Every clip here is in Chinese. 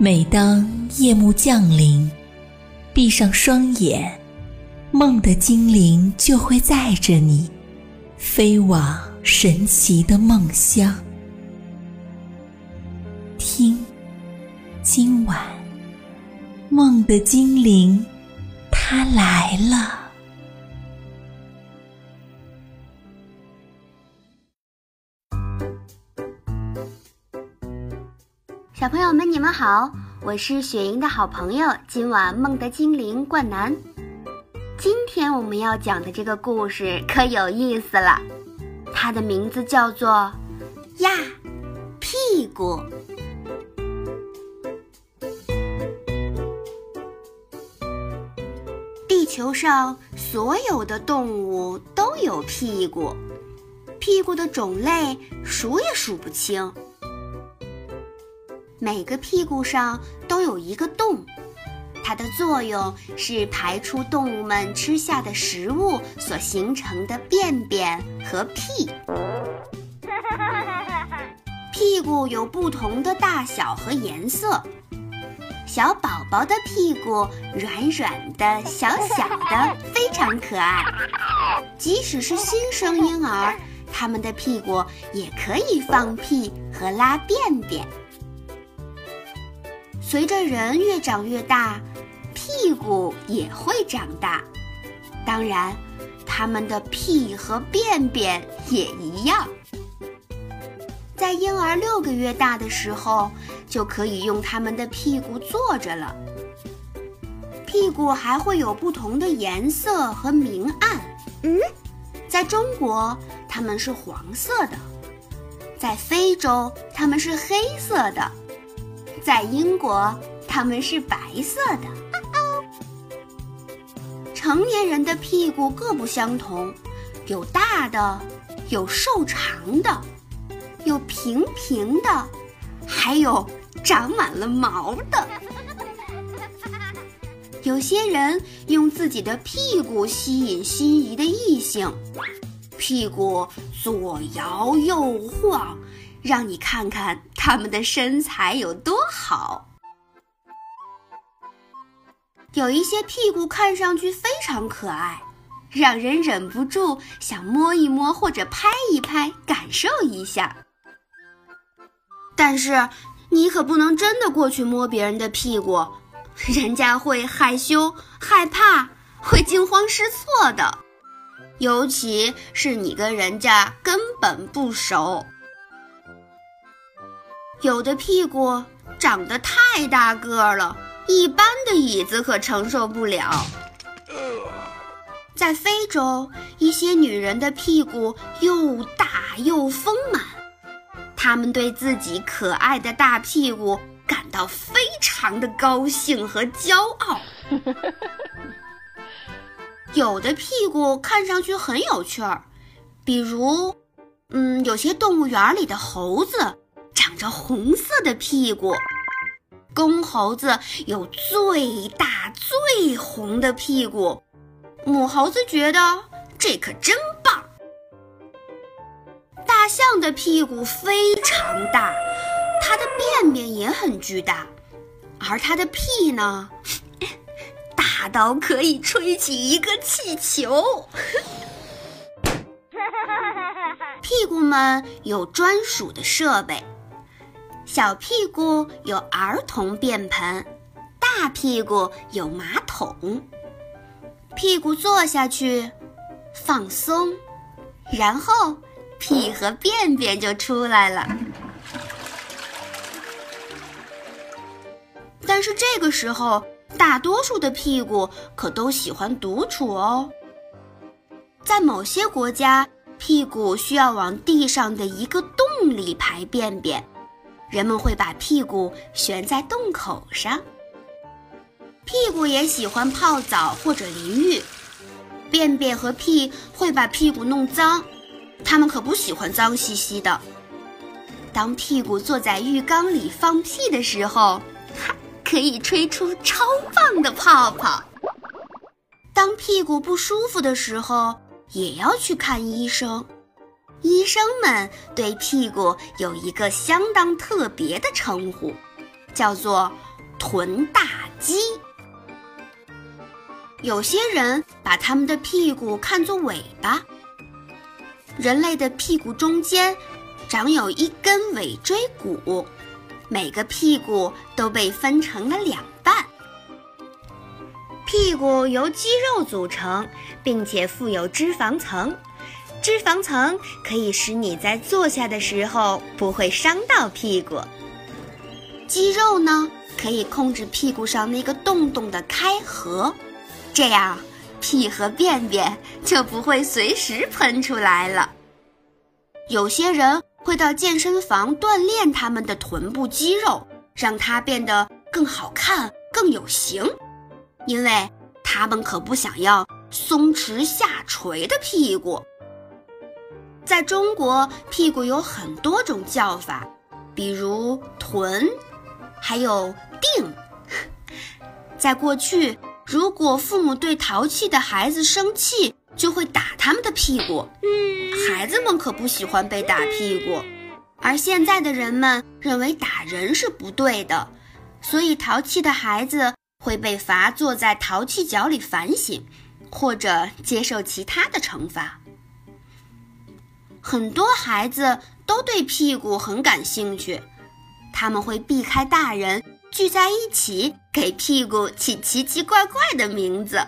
每当夜幕降临，闭上双眼，梦的精灵就会载着你，飞往神奇的梦乡。听，今晚梦的精灵，它来了。小朋友们，你们好，我是雪莹的好朋友，今晚梦的精灵冠南。今天我们要讲的这个故事可有意思了，它的名字叫做《呀屁股》。地球上所有的动物都有屁股，屁股的种类数也数不清。每个屁股上都有一个洞，它的作用是排出动物们吃下的食物所形成的便便和屁。屁股有不同的大小和颜色，小宝宝的屁股软软的、小小的，非常可爱。即使是新生婴儿，他们的屁股也可以放屁和拉便便。随着人越长越大，屁股也会长大。当然，他们的屁和便便也一样。在婴儿六个月大的时候，就可以用他们的屁股坐着了。屁股还会有不同的颜色和明暗。嗯，在中国，它们是黄色的；在非洲，它们是黑色的。在英国，它们是白色的。成年人的屁股各不相同，有大的，有瘦长的，有平平的，还有长满了毛的。有些人用自己的屁股吸引心仪的异性，屁股左摇右晃。让你看看他们的身材有多好。有一些屁股看上去非常可爱，让人忍不住想摸一摸或者拍一拍，感受一下。但是你可不能真的过去摸别人的屁股，人家会害羞、害怕，会惊慌失措的。尤其是你跟人家根本不熟。有的屁股长得太大个了，一般的椅子可承受不了。在非洲，一些女人的屁股又大又丰满，她们对自己可爱的大屁股感到非常的高兴和骄傲。有的屁股看上去很有趣儿，比如，嗯，有些动物园里的猴子。着红色的屁股，公猴子有最大最红的屁股，母猴子觉得这可真棒。大象的屁股非常大，它的便便也很巨大，而它的屁呢，大到可以吹起一个气球。屁股们有专属的设备。小屁股有儿童便盆，大屁股有马桶。屁股坐下去，放松，然后屁和便便就出来了。但是这个时候，大多数的屁股可都喜欢独处哦。在某些国家，屁股需要往地上的一个洞里排便便。人们会把屁股悬在洞口上。屁股也喜欢泡澡或者淋浴，便便和屁会把屁股弄脏，它们可不喜欢脏兮兮的。当屁股坐在浴缸里放屁的时候，可以吹出超棒的泡泡。当屁股不舒服的时候，也要去看医生。医生们对屁股有一个相当特别的称呼，叫做臀大肌。有些人把他们的屁股看作尾巴。人类的屁股中间长有一根尾椎骨，每个屁股都被分成了两半。屁股由肌肉组成，并且附有脂肪层。脂肪层可以使你在坐下的时候不会伤到屁股。肌肉呢，可以控制屁股上那个洞洞的开合，这样屁和便便就不会随时喷出来了。有些人会到健身房锻炼他们的臀部肌肉，让它变得更好看、更有型，因为他们可不想要松弛下垂的屁股。在中国，屁股有很多种叫法，比如臀，还有腚。在过去，如果父母对淘气的孩子生气，就会打他们的屁股。孩子们可不喜欢被打屁股，而现在的人们认为打人是不对的，所以淘气的孩子会被罚坐在淘气角里反省，或者接受其他的惩罚。很多孩子都对屁股很感兴趣，他们会避开大人，聚在一起给屁股起奇奇怪怪的名字。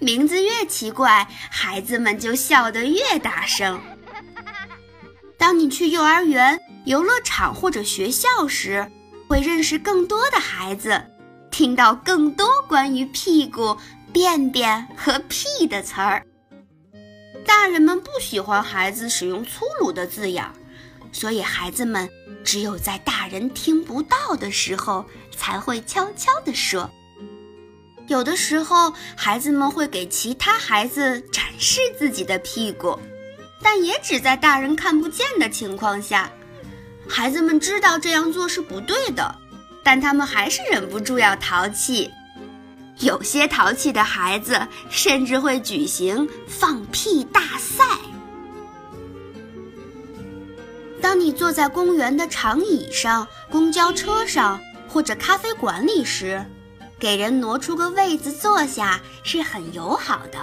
名字越奇怪，孩子们就笑得越大声。当你去幼儿园、游乐场或者学校时，会认识更多的孩子，听到更多关于屁股、便便和屁的词儿。大人们不喜欢孩子使用粗鲁的字眼，所以孩子们只有在大人听不到的时候才会悄悄地说。有的时候，孩子们会给其他孩子展示自己的屁股，但也只在大人看不见的情况下。孩子们知道这样做是不对的，但他们还是忍不住要淘气。有些淘气的孩子甚至会举行放屁大赛。当你坐在公园的长椅上、公交车上或者咖啡馆里时，给人挪出个位子坐下是很友好的。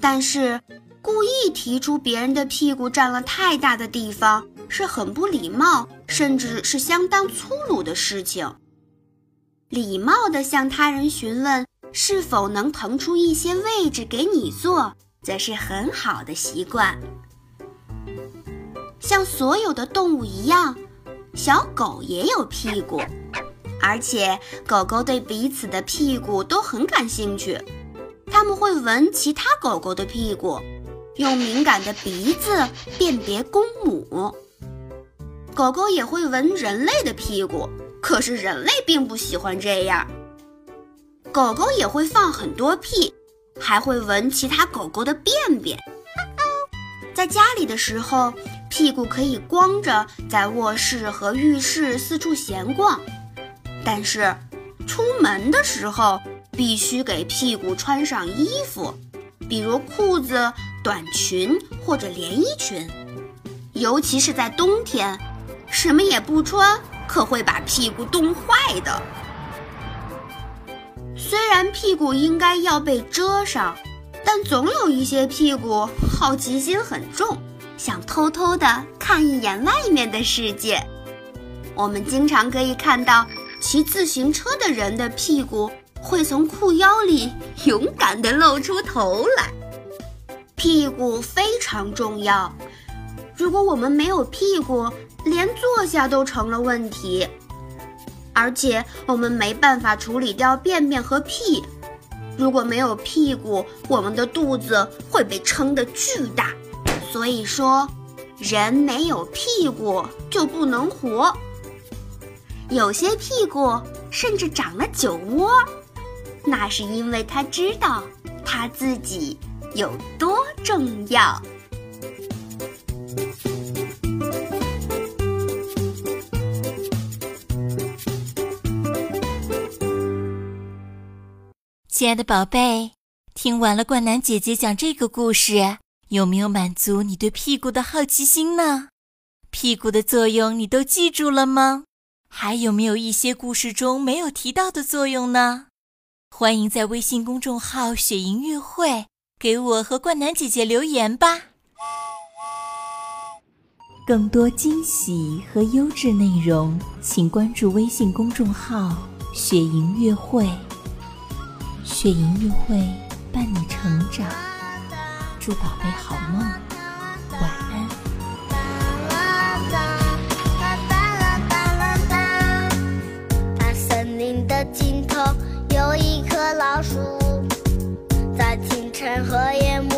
但是，故意提出别人的屁股占了太大的地方是很不礼貌，甚至是相当粗鲁的事情。礼貌地向他人询问是否能腾出一些位置给你坐，则是很好的习惯。像所有的动物一样，小狗也有屁股，而且狗狗对彼此的屁股都很感兴趣。它们会闻其他狗狗的屁股，用敏感的鼻子辨别公母。狗狗也会闻人类的屁股。可是人类并不喜欢这样。狗狗也会放很多屁，还会闻其他狗狗的便便。在家里的时候，屁股可以光着在卧室和浴室四处闲逛，但是出门的时候必须给屁股穿上衣服，比如裤子、短裙或者连衣裙，尤其是在冬天，什么也不穿。可会把屁股冻坏的。虽然屁股应该要被遮上，但总有一些屁股好奇心很重，想偷偷的看一眼外面的世界。我们经常可以看到骑自行车的人的屁股会从裤腰里勇敢地露出头来。屁股非常重要，如果我们没有屁股，连坐下都成了问题，而且我们没办法处理掉便便和屁。如果没有屁股，我们的肚子会被撑得巨大。所以说，人没有屁股就不能活。有些屁股甚至长了酒窝，那是因为他知道他自己有多重要。亲爱的宝贝，听完了冠南姐姐讲这个故事，有没有满足你对屁股的好奇心呢？屁股的作用你都记住了吗？还有没有一些故事中没有提到的作用呢？欢迎在微信公众号“雪莹乐会”给我和冠南姐姐留言吧。更多惊喜和优质内容，请关注微信公众号“雪莹乐会”。雪莹乐会伴你成长，祝宝贝好梦，晚安。大森林的尽头有一棵老树，在清晨和夜幕